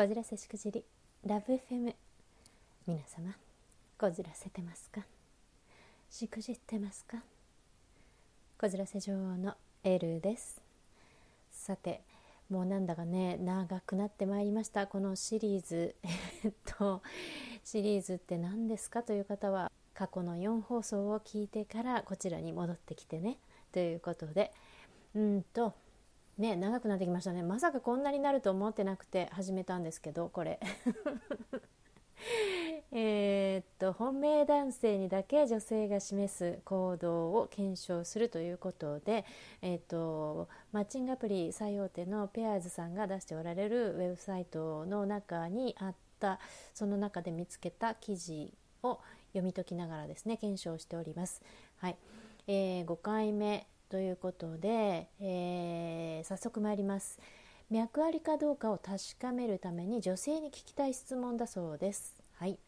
こじらせしくじりラブ FM 皆様こじらせてますか？しくじってますか？こじらせ女王のエルです。さてもうなんだかね長くなってまいりました。このシリーズ。えっとシリーズって何ですかという方は過去の4放送を聞いてからこちらに戻ってきてね。ということでうんとね長くなってきましたね。まさかこんなになると思ってなくて始めたんですけどこれ。えっと本命男性にだけ女性が示す行動を検証するということで、えーと、マッチングアプリ最大手のペアーズさんが出しておられるウェブサイトの中にあったその中で見つけた記事を読み解きながらですね検証しております。はい。えー、5回目。ということで、えー、早速参ります。脈ありかどうかを確かめるために女性に聞きたい質問だそうです。はい。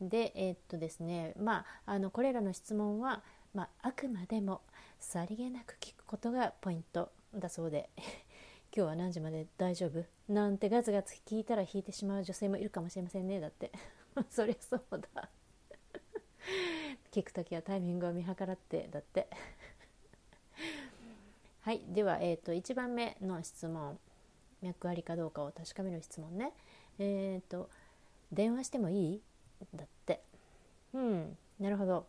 で、えー、っとですね、まああのこれらの質問はまあ、あくまでもさりげなく聞くことがポイントだそうで 今日は何時まで大丈夫？なんてガツガツ聞いたら引いてしまう女性もいるかもしれませんねだって そりゃそうだ 聞く時はタイミングを見計らってだってはいでは、えーと、1番目の質問脈ありかどうかを確かめる質問ね。えっ、ー、と電話してもいい？だって。うんなるほど。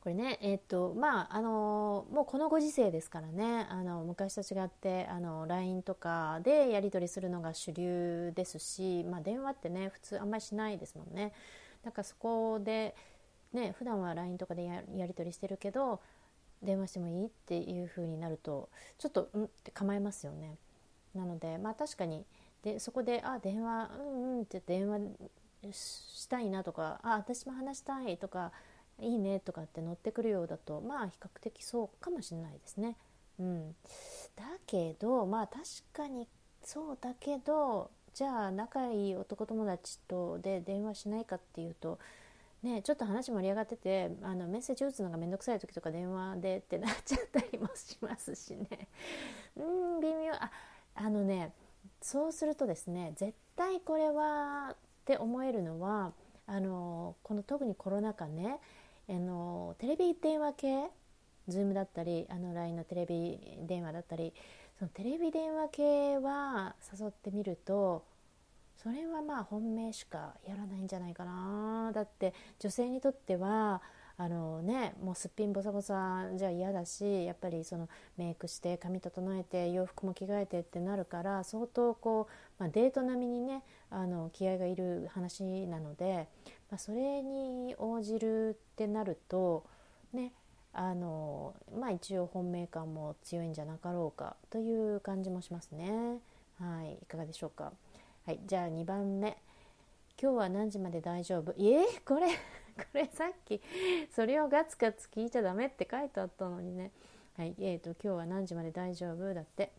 これねえっ、ー、とまああのもうこのご時世ですからね。あの昔と違ってあの LINE とかでやり取りするのが主流ですし、まあ、電話ってね普通あんまりしないですもんね。だからそこでね普段は LINE とかでやり取りしてるけど電話してもいい？っていう風になるとちょっとうん？って構えますよね。なのでまあ確かにでそこで「あ電話うんうん」って電話したいなとか「あ私も話したい」とか「いいね」とかって乗ってくるようだとまあ比較的そうかもしれないですね。うん、だけどまあ確かにそうだけどじゃあ仲いい男友達とで電話しないかっていうとね、ちょっと話盛り上がっててあのメッセージ打つのが面倒くさい時とか電話でってなっちゃったりもしますしね。うん微妙。ああのねそうするとですね絶対これはって思えるのはあのこの特にコロナ禍ねあのテレビ電話系 Zoom だったりあの LINE のテレビ電話だったりそのテレビ電話系は誘ってみるとそれはまあ本命しかやらないんじゃないかなだって女性にとってはあのねもうすっぴんボサボサじゃ嫌だしやっぱりそのメイクして髪整えて洋服も着替えてってなるから相当こう、まあ、デート並みにねあの気合がいる話なので、まあ、それに応じるってなるとねあのまあ一応本命感も強いんじゃなかろうかという感じもしますね。はい、いかがでしょうか。はいじゃあ2番目。今日は何時まで大丈夫？えー、これ これさっきそれをガツガツ聞いちゃダメって書いてあったのにね。はいえーと今日は何時まで大丈夫？だって。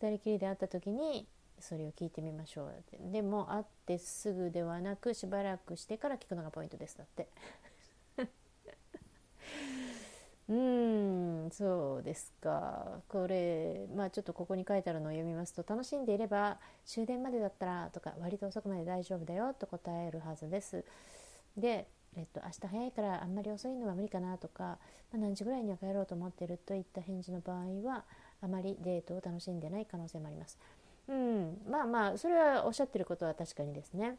2人きりで会った時にそれを聞いてみましょう。だって。でも会ってすぐではなくしばらくしてから聞くのがポイントです。だって。うんそうですか。これまあちょっとここに書いてあるのを読みますと楽しんでいれば終電までだったらとか割と遅くまで大丈夫だよと答えるはずです。で、えっと、明日早いからあんまり遅いのは無理かなとか、まあ、何時ぐらいには帰ろうと思ってるといった返事の場合はあまりデートを楽しんでない可能性もあります。うんまあまあそれはおっしゃってることは確かにですね。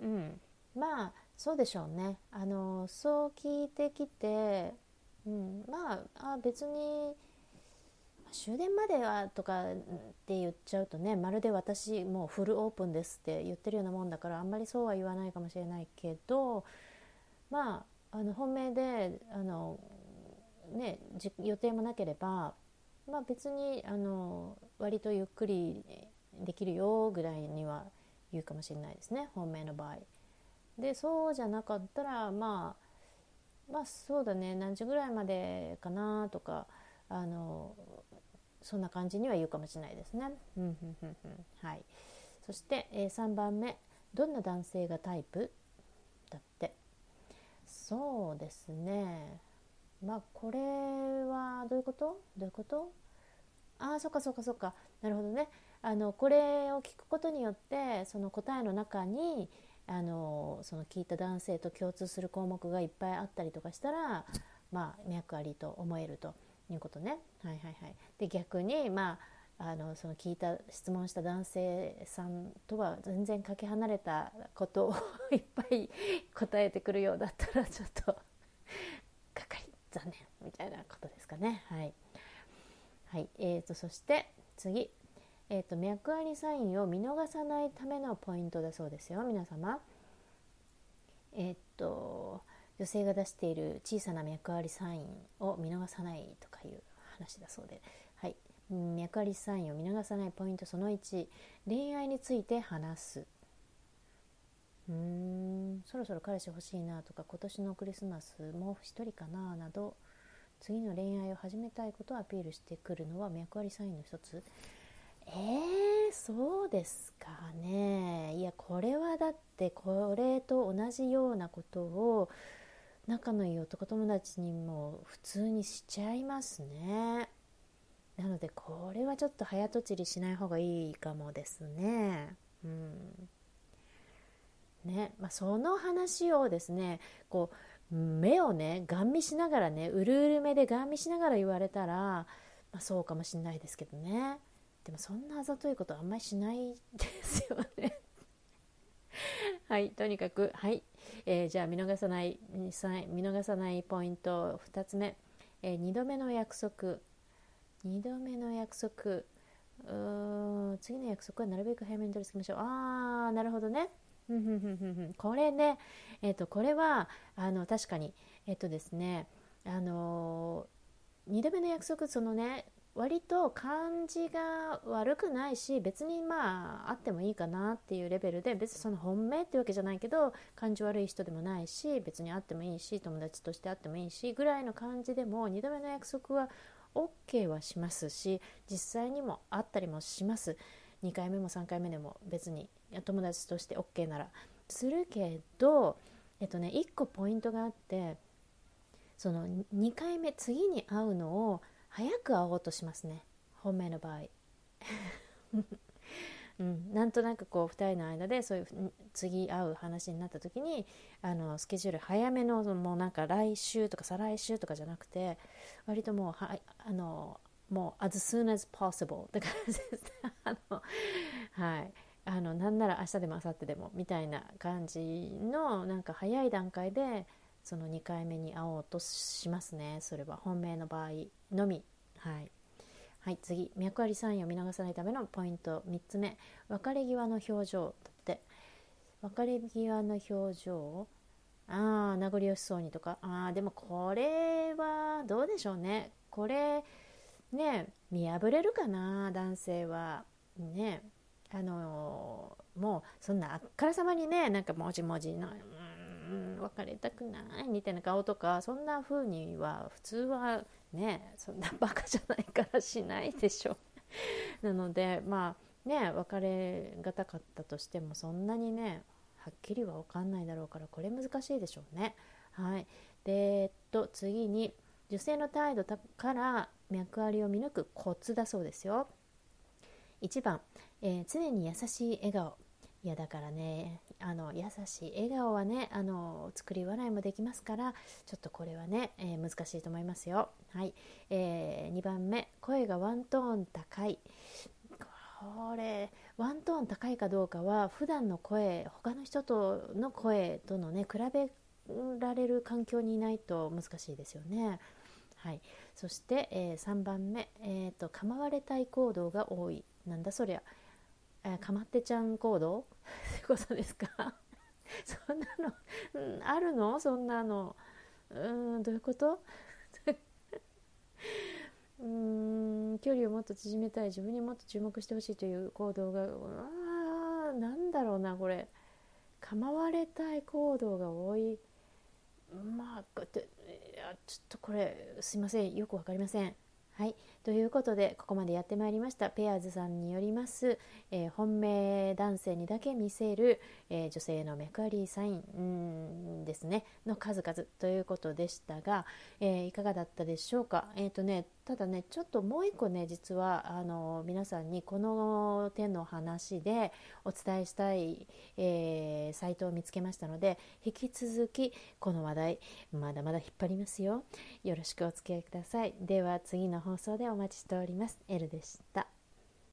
うんまあそうでしょうねあのそう聞いてきてうん、まああ別に終電まではとかって言っちゃうとねまるで私もうフルオープンですって言ってるようなもんだからあんまりそうは言わないかもしれないけどまああの本命であの、ね、予定もなければ、まあ、別にあの割とゆっくりできるよぐらいには言うかもしれないですね本命の場合。でそうじゃなかったらまあまあそうだね。何時ぐらいまでかなとかあのそんな感じには言うかもしれないですね。はい、そして、えー、3番目。どんな男性がタイプ？だって。そうですね。まあこれはどういうこと？どういうこと？ああそっかそっかそっか。なるほどね。あのこれを聞くことによってその答えの中にあのその聞いた男性と共通する項目がいっぱいあったりとかしたらまあ脈ありと思えるということね。はいはいはい、で逆にまああのその聞いた質問した男性さんとは全然かけ離れたことをいっぱい答えてくるようだったらちょっと がっかり残念みたいなことですかね。はい、はいえーと、そして次えーと、脈ありサインを見逃さないためのポイントだそうですよ皆様。えっ、ー、と女性が出している小さな脈ありサインを見逃さないとかいう話だそうで、はい、脈ありサインを見逃さないポイントその1恋愛について話す。うーん。そろそろ彼氏欲しいなとか今年のクリスマスもう一人かななど次の恋愛を始めたいことをアピールしてくるのは脈ありサインの一つ。えー、そうですかね。いやこれはだってこれと同じようなことを仲のいい男友達にも普通にしちゃいますね。なのでこれはちょっと早とちりしない方がいいかもですね。うん。ねまあ、その話をですねこう目をねガン見しながらねうるうる目でガン見しながら言われたら、まあ、そうかもしんないですけどね。でもそんなあざといことあんまりしないですよね。はいとにかくはい、えー、じゃあ見逃さない見逃さないポイント2つ目、えー、2度目の約束。2度目の約束。う次の約束はなるべく早めに取り付けましょう。ああなるほどね。これねえっ、ー、とこれはあの確かにえっ、とですねあのー、2度目の約束そのね割と感じが悪くないし別にまああってもいいかなっていうレベルで別にその本命ってわけじゃないけど感じ悪い人でもないし別に会ってもいいし友達として会ってもいいしぐらいの感じでも2度目の約束は OK はしますし実際にも会ったりもします。2回目も3回目でも別に友達として OK なら。するけどえっとね1個ポイントがあってその2回目次に会うのを早く会おうとしますね。本命の場合、うん、なんとなくこう2人の間でそういう次会う話になった時にあのスケジュール早めのもうなんか来週とか再来週とかじゃなくて割ともうはあのもう as soon as possible って感じです。あのはい。あのなんなら明日でも明後日でもみたいな感じのなんか早い段階でその2回目に会おうとしますね。それは本命の場合のみ。はい、はい、次。脈ありサインを見逃さないためのポイント3つ目。別れ際の表情だって。別れ際の表情？ああ名残惜しそうにとか。ああでもこれはどうでしょうね。これね見破れるかな？男性は。ね。あのー、もうそんなあっからさまにねなんかもじもじの、うん別れたくないみたいな顔とかそんな風には普通はねそんなバカじゃないからしないでしょ なのでまあね別れがたかったとしてもそんなにねはっきりは分かんないだろうからこれ難しいでしょうね。はい、でえっと次に女性の態度から脈ありを見抜くコツだそうですよ。1番、えー、常に優しい笑顔いやだからねあの優しい笑顔はねあの作り笑いもできますからちょっとこれはね、えー、難しいと思いますよ。はい、えー、2番目声がワントーン高い。これワントーン高いかどうかは普段の声他の人との声とのね比べられる環境にいないと難しいですよね。はい、そして、えー、3番目、えーと、構われたい行動が多い。なんだそりゃ。えー、かまってちゃん行動？ってことですか？そんなの、うん、あるの？そんなの。うんどういうこと？うん距離をもっと縮めたい自分にもっと注目してほしいという行動があなんだろうなこれ。構われたい行動が多い。まあちょっとこれすいません。よく分かりません。はい、ということでここまでやってまいりました。ペアーズさんによります、えー、本命男性にだけ見せる、えー、女性のメクアリーサインですね。の数々ということでしたが、えー、いかがだったでしょうか。えっ、とねただねちょっともう一個ね実はあの皆さんにこの点の話でお伝えしたい、えー、サイトを見つけましたので引き続きこの話題まだまだ引っ張りますよ。よろしくお付き合いください。では次の放送でお待ちしております。L でした。